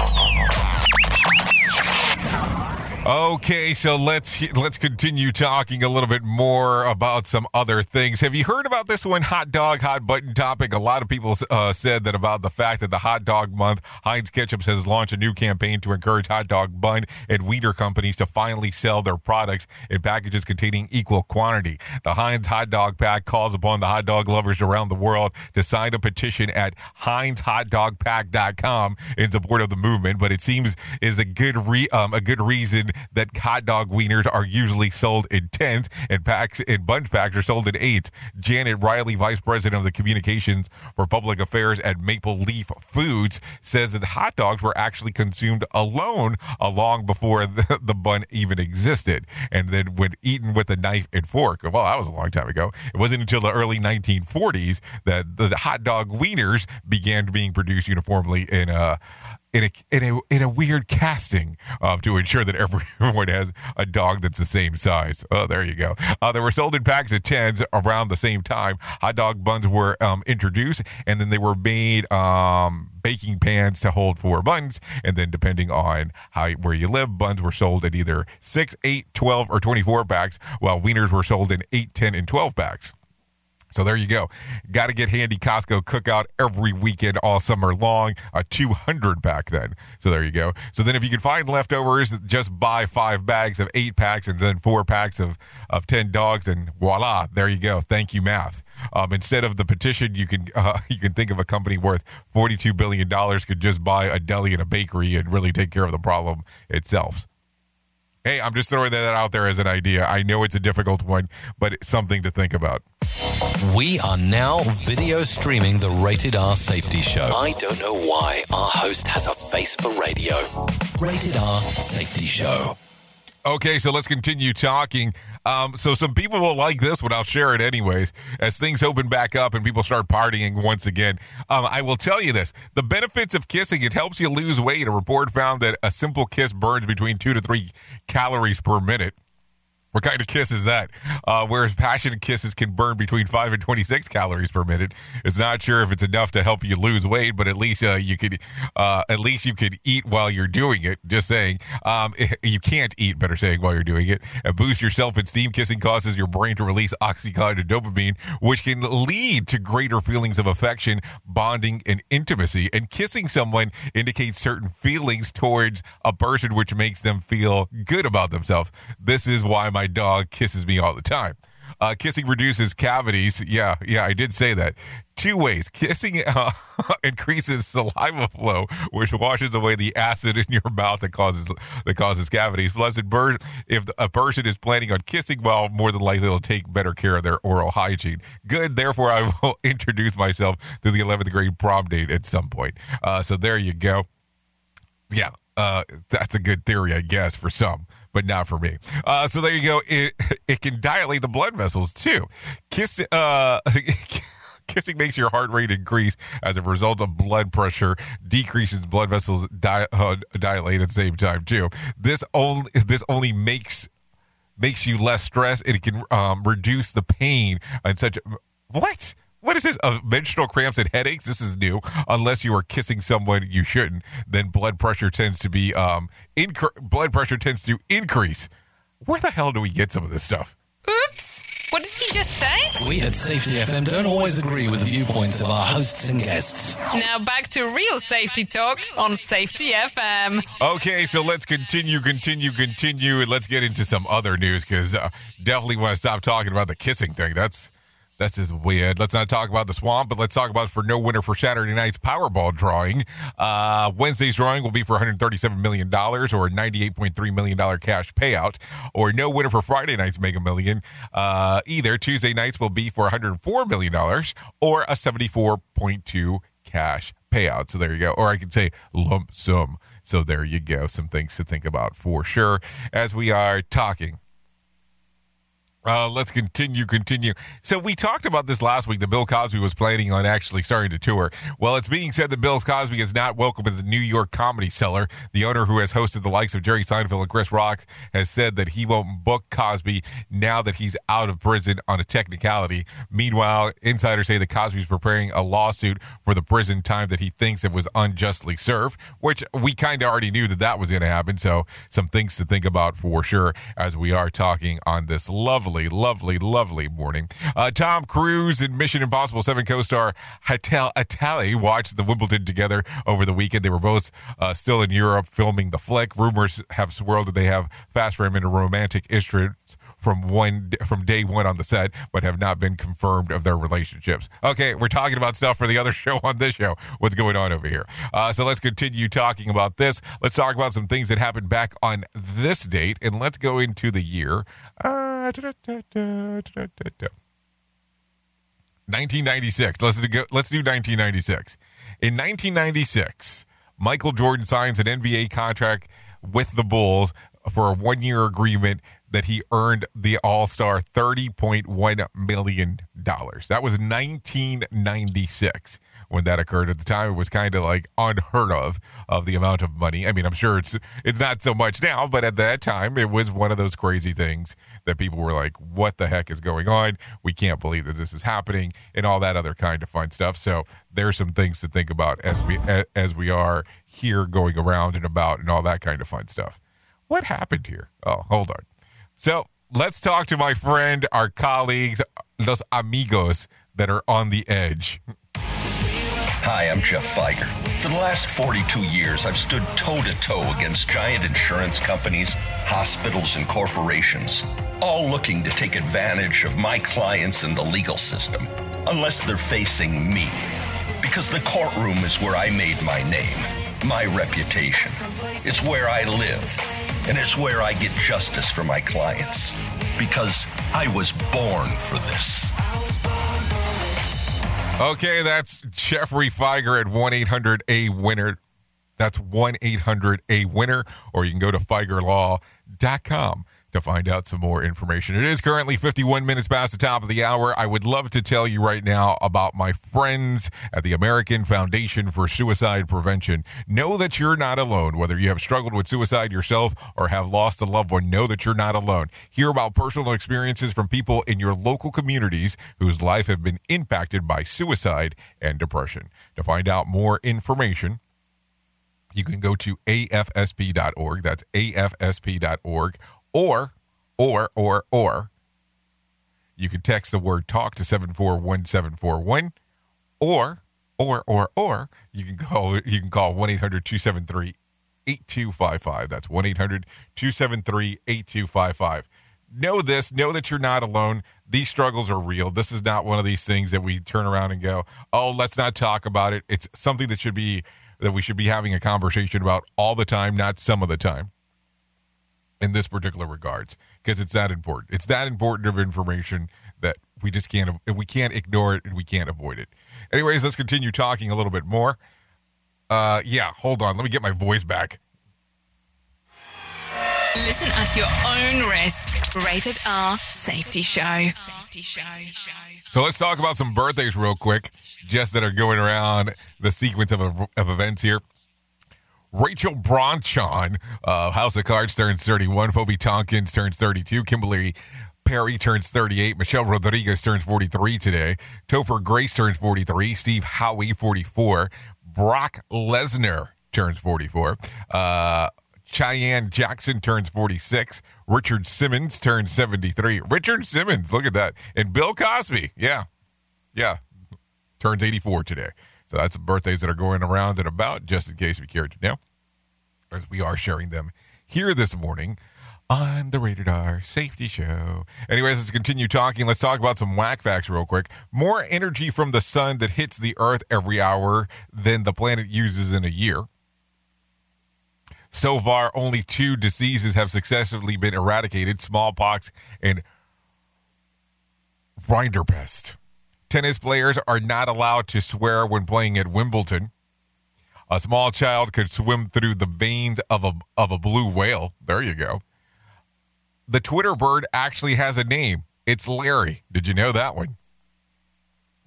Speaker 2: Okay, so let's let's continue talking a little bit more about some other things. Have you heard about this one hot dog hot button topic? A lot of people uh, said that about the fact that the hot dog month, Heinz Ketchup has launched a new campaign to encourage hot dog bun and Weeder companies to finally sell their products in packages containing equal quantity. The Heinz hot dog pact calls upon the hot dog lovers around the world to sign a petition at HeinzHotDogPact.com in support of the movement, but it seems is a good re- um, a good reason that hot dog wieners are usually sold in tens and packs and bunch packs are sold in eights. Janet Riley, vice president of the communications for public affairs at Maple Leaf Foods, says that hot dogs were actually consumed alone long before the, the bun even existed, and then when eaten with a knife and fork. Well, that was a long time ago. It wasn't until the early 1940s that the hot dog wieners began being produced uniformly in a in a in a in a weird casting uh, to ensure that everyone has a dog that's the same size. Oh, there you go. Uh, they were sold in packs of tens around the same time. Hot dog buns were um, introduced, and then they were made um, baking pans to hold four buns. And then, depending on how where you live, buns were sold at either six, eight, 12, or 24 packs, while wieners were sold in 8, 10, and 12 packs. So there you go. Got to get handy Costco cookout every weekend all summer long. A 200 pack then. So there you go. So then if you can find leftovers, just buy five bags of eight packs and then four packs of, of 10 dogs and voila, there you go. Thank you, math. Um, instead of the petition, you can uh, you can think of a company worth $42 billion could just buy a deli and a bakery and really take care of the problem itself. Hey, I'm just throwing that out there as an idea. I know it's a difficult one, but it's something to think about.
Speaker 19: We are now video streaming the Rated R Safety Show. I don't know why our host has a face for radio. Rated R Safety Show.
Speaker 2: Okay, so let's continue talking. Um, so some people will like this, but I'll share it anyways. As things open back up and people start partying once again, um, I will tell you this: the benefits of kissing it helps you lose weight. A report found that a simple kiss burns between two to three calories per minute. What kind of kiss is that? Uh, whereas passionate kisses can burn between 5 and 26 calories per minute. It's not sure if it's enough to help you lose weight, but at least uh, you could uh, at least you could eat while you're doing it. Just saying. Um, you can't eat, better saying, while you're doing it. And boost your self-esteem. Kissing causes your brain to release oxytocin and dopamine, which can lead to greater feelings of affection, bonding, and intimacy. And kissing someone indicates certain feelings towards a person, which makes them feel good about themselves. This is why my my dog kisses me all the time. Uh, kissing reduces cavities. Yeah, yeah, I did say that. Two ways. Kissing uh, increases saliva flow, which washes away the acid in your mouth that causes that causes cavities. Plus, if a person is planning on kissing, well, more than likely they'll take better care of their oral hygiene. Good. Therefore, I will introduce myself to the 11th grade prom date at some point. Uh, so there you go. Yeah, uh, that's a good theory, I guess, for some but not for me. Uh, so there you go. It it can dilate the blood vessels too. Kiss. Uh, Kissing makes your heart rate increase as a result of blood pressure decreases blood vessels di- uh, dilate at the same time too. This only this only makes makes you less stressed. It can um, reduce the pain and such. What? What is this? Uh, menstrual cramps and headaches? This is new. Unless you are kissing someone you shouldn't, then blood pressure tends to be um, inc- blood pressure tends to increase. Where the hell do we get some of this stuff?
Speaker 18: Oops. What did he just say?
Speaker 19: We at Safety FM don't always agree with the viewpoints of our hosts and guests.
Speaker 18: Now back to real safety talk on Safety FM.
Speaker 2: Okay, so let's continue, continue, continue, and let's get into some other news because uh, definitely want to stop talking about the kissing thing. That's that's just weird. Let's not talk about the swamp, but let's talk about for no winner for Saturday night's Powerball drawing. Uh, Wednesday's drawing will be for $137 million or a $98.3 million cash payout, or no winner for Friday night's Mega Million. Uh, either Tuesday nights will be for $104 million or a 74.2 cash payout. So there you go. Or I could say lump sum. So there you go. Some things to think about for sure as we are talking uh, let's continue, continue. So we talked about this last week. That Bill Cosby was planning on actually starting to tour. Well, it's being said that Bill Cosby is not welcome at the New York Comedy Cellar. The owner, who has hosted the likes of Jerry Seinfeld and Chris Rock, has said that he won't book Cosby now that he's out of prison on a technicality. Meanwhile, insiders say that Cosby's preparing a lawsuit for the prison time that he thinks it was unjustly served, which we kind of already knew that that was going to happen. So some things to think about for sure as we are talking on this lovely lovely, lovely, lovely morning. Uh, Tom Cruise and Mission Impossible 7 co star Hayley Atwell watched the Wimbledon together over the weekend. They were both uh, still in Europe filming the flick. Rumors have swirled that they have fast ran into romantic interests from one from day one on the set, but have not been confirmed of their relationships. Okay, we're talking about stuff for the other show on this show. What's going on over here? Uh, so let's continue talking about this. Let's talk about some things that happened back on this date, and let's go into the year. Uh, 1996. Let's do, let's do 1996. In 1996, Michael Jordan signs an NBA contract with the Bulls for a one-year agreement that he earned the All Star $30.1 million. That was 1996 when that occurred. At the time, it was kind of like unheard of of the amount of money. I mean, I'm sure it's it's not so much now, but at that time, it was one of those crazy things that people were like, "What the heck is going on? We can't believe that this is happening," and all that other kind of fun stuff. So there's some things to think about as we as we are here going around and about and all that kind of fun stuff. What happened here? Oh, hold on. So let's talk to my friend, our colleagues, los amigos that are on the edge.
Speaker 23: Hi, I'm Jeff Fieger. For the last 42 years, I've stood toe to toe against giant insurance companies, hospitals, and corporations, all looking to take advantage of my clients and the legal system, unless they're facing me. Because the courtroom is where I made my name, my reputation. It's where I live, and it's where I get justice for my clients. Because I was born for this.
Speaker 2: Okay, that's Geoffrey Fieger at 1 800 A Winner. That's 1 800 A Winner, or you can go to FiegerLaw.com to find out some more information. It is currently 51 minutes past the top of the hour. I would love to tell you right now about my friends at the American Foundation for Suicide Prevention. Know that you're not alone. Whether you have struggled with suicide yourself or have lost a loved one, know that you're not alone. Hear about personal experiences from people in your local communities whose life have been impacted by suicide and depression. To find out more information, you can go to afsp.org. That's afsp.org or, or, or, or, you can text the word talk to 741741 or, or, or, or, you can call, you can call 1 800 273 8255. That's 1 800 273 8255. Know this, know that you're not alone. These struggles are real. This is not one of these things that we turn around and go, oh, let's not talk about it. It's something that should be, that we should be having a conversation about all the time, not some of the time in this particular regards because it's that important. It's that important of information that we just can't we can't ignore it and we can't avoid it. Anyways, let's continue talking a little bit more. Uh yeah, hold on. Let me get my voice back.
Speaker 18: Listen at your own risk. Rated R Safety Show. Safety Show.
Speaker 2: So let's talk about some birthdays real quick, just that are going around the sequence of, of events here. Rachel Brosnahan, uh, House of Cards turns 31. Phoebe Tonkin turns 32. Kimberly Perry turns 38. Michelle Rodriguez turns 43 today. Topher Grace turns 43. Steve Howey, 44. Brock Lesnar turns 44. Uh, Cheyenne Jackson turns 46. Richard Simmons turns 73. Richard Simmons, look at that. And Bill Cosby, yeah, yeah, turns 84 today. So that's birthdays that are going around and about, just in case we care to know, as we are sharing them here this morning on the Rated R Safety Show. Anyways, let's continue talking. Let's talk about some whack facts real quick. More energy from the sun that hits the Earth every hour than the planet uses in a year. So far, only two diseases have successfully been eradicated smallpox and rinderpest. Tennis players are not allowed to swear when playing at Wimbledon. A small child could swim through the veins of a, of a blue whale. There you go. The Twitter bird actually has a name. It's Larry. Did you know that one?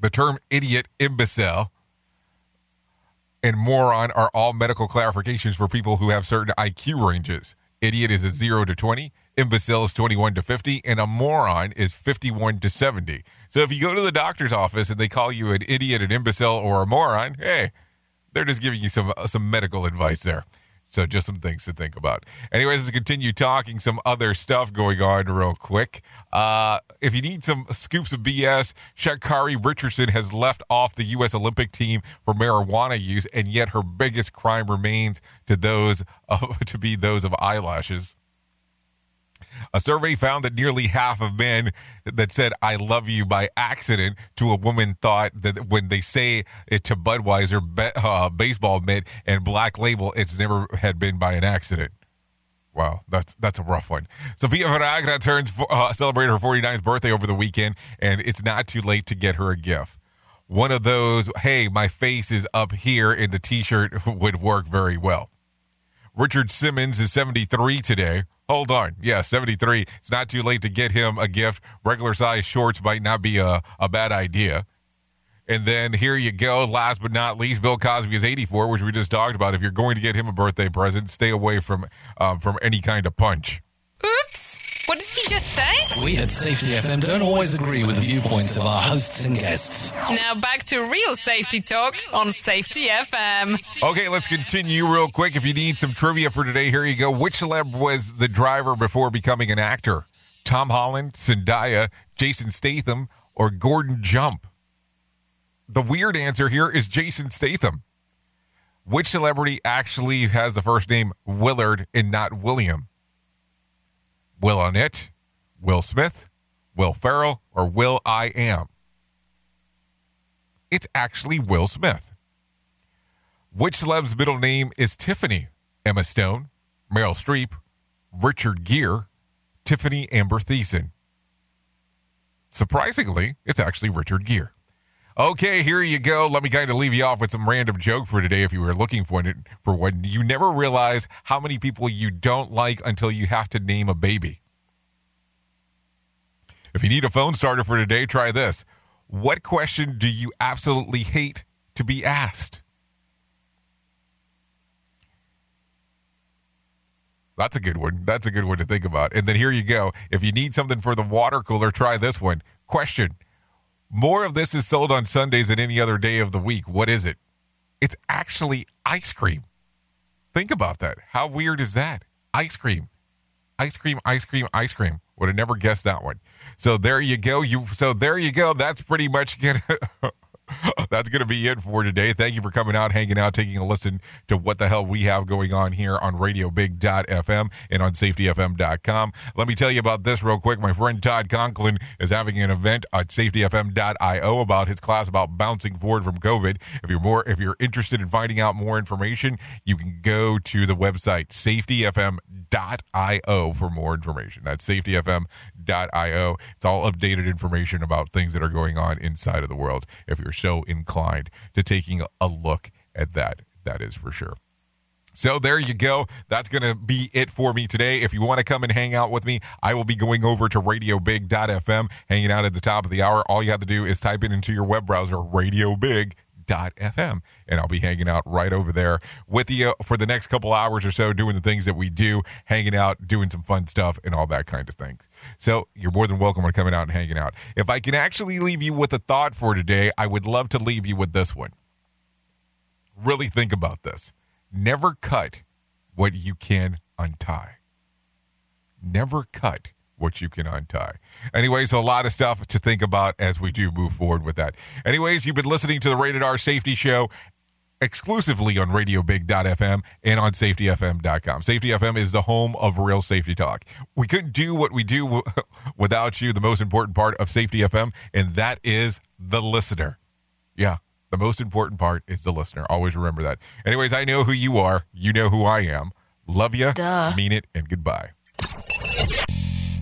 Speaker 2: The term idiot, imbecile, and moron are all medical clarifications for people who have certain IQ ranges. Idiot is a 0 to 20, imbecile is 21 to 50, and a moron is 51 to 70. So if you go to the doctor's office and they call you an idiot, an imbecile, or a moron, hey, they're just giving you some some medical advice there. So just some things to think about. Anyways, let's continue talking some other stuff going on real quick. Uh, if you need some scoops of BS, Sha'Carri Richardson has left off the U.S. Olympic team for marijuana use, and yet her biggest crime remains to those of, to be those of eyelashes. A survey found that nearly half of men that said "I love you" by accident to a woman thought that when they say it to Budweiser, be, uh, baseball mitt, and Black Label, it's never had been by an accident. Wow, that's that's a rough one. Sofia Vergara turns uh, celebrated her 49th birthday over the weekend, and it's not too late to get her a gift. One of those, hey, my face is up here in the T-shirt would work very well. Richard Simmons is 73 today. Hold on. Yeah, 73. It's not too late to get him a gift. Regular size shorts might not be a, a bad idea. And then here you go. Last but not least, Bill Cosby is 84, which we just talked about. If you're going to get him a birthday present, stay away from um, from any kind of punch.
Speaker 18: Oops. What did he just say?
Speaker 19: We at Safety FM don't always agree with the viewpoints of our hosts and guests.
Speaker 18: Now back to real safety talk on Safety FM.
Speaker 2: Okay, let's continue real quick. If you need some trivia for today, here you go. Which celeb was the driver before becoming an actor? Tom Holland, Zendaya, Jason Statham, or Gordon Jump? The weird answer here is Jason Statham. Which celebrity actually has the first name Willard and not William? Will Arnett, Will Smith, Will Ferrell, or Will I Am? It's actually Will Smith. Which celeb's middle name is Tiffany? Emma Stone, Meryl Streep, Richard Gere, Tiffani Amber Thiessen. Surprisingly, it's actually Richard Gere. Okay, here you go. Let me kind of leave you off with some random joke for today if you were looking for it for one. You never realize how many people you don't like until you have to name a baby. If you need a phone starter for today, try this. What question do you absolutely hate to be asked? That's a good one. That's a good one to think about. And then here you go. If you need something for the water cooler, try this one. Question More of this is sold on Sundays than any other day of the week. What is it? It's actually ice cream. Think about that. How weird is that? Ice cream. Ice cream, ice cream, ice cream. Would have never guessed that one. So there you go. You so there you go. That's pretty much gonna that's gonna be it for today. Thank you for coming out, hanging out, taking a listen to what the hell we have going on here on RadioBig.fm and on SafetyFM.com. Let me tell you about this real quick. My friend Todd Conklin is having an event at SafetyFM.io about his class about bouncing forward from COVID. If you're more if you're interested in finding out more information, you can go to the website SafetyFM.io for more information. That's safetyfm.io. It's all updated information about things that are going on inside of the world. If you're so inclined to taking a look at that, that is for sure. So there you go. That's going to be it for me today. If you want to come and hang out with me, I will be going over to radiobig.fm, hanging out at the top of the hour. All you have to do is type it into your web browser, radiobig FM. And I'll be hanging out right over there with you for the next couple hours or so, doing the things that we do, hanging out, doing some fun stuff, and all that kind of things. So you're more than welcome to coming out and hanging out. If I can actually leave you with a thought for today, I would love to leave you with this one. Really think about this. Never cut what you can untie. Never cut what you can untie. Anyways, a lot of stuff to think about as we do move forward with that. Anyways, you've been listening to the Rated R Safety Show exclusively on radiobig.fm and on safetyfm.com. Safety FM is the home of real safety talk. We couldn't do what we do w- without you, the most important part of Safety FM, and that is the listener. Yeah, the most important part is the listener. Always remember that. Anyways, I know who you are. You know who I am. Love you. Mean it, and goodbye.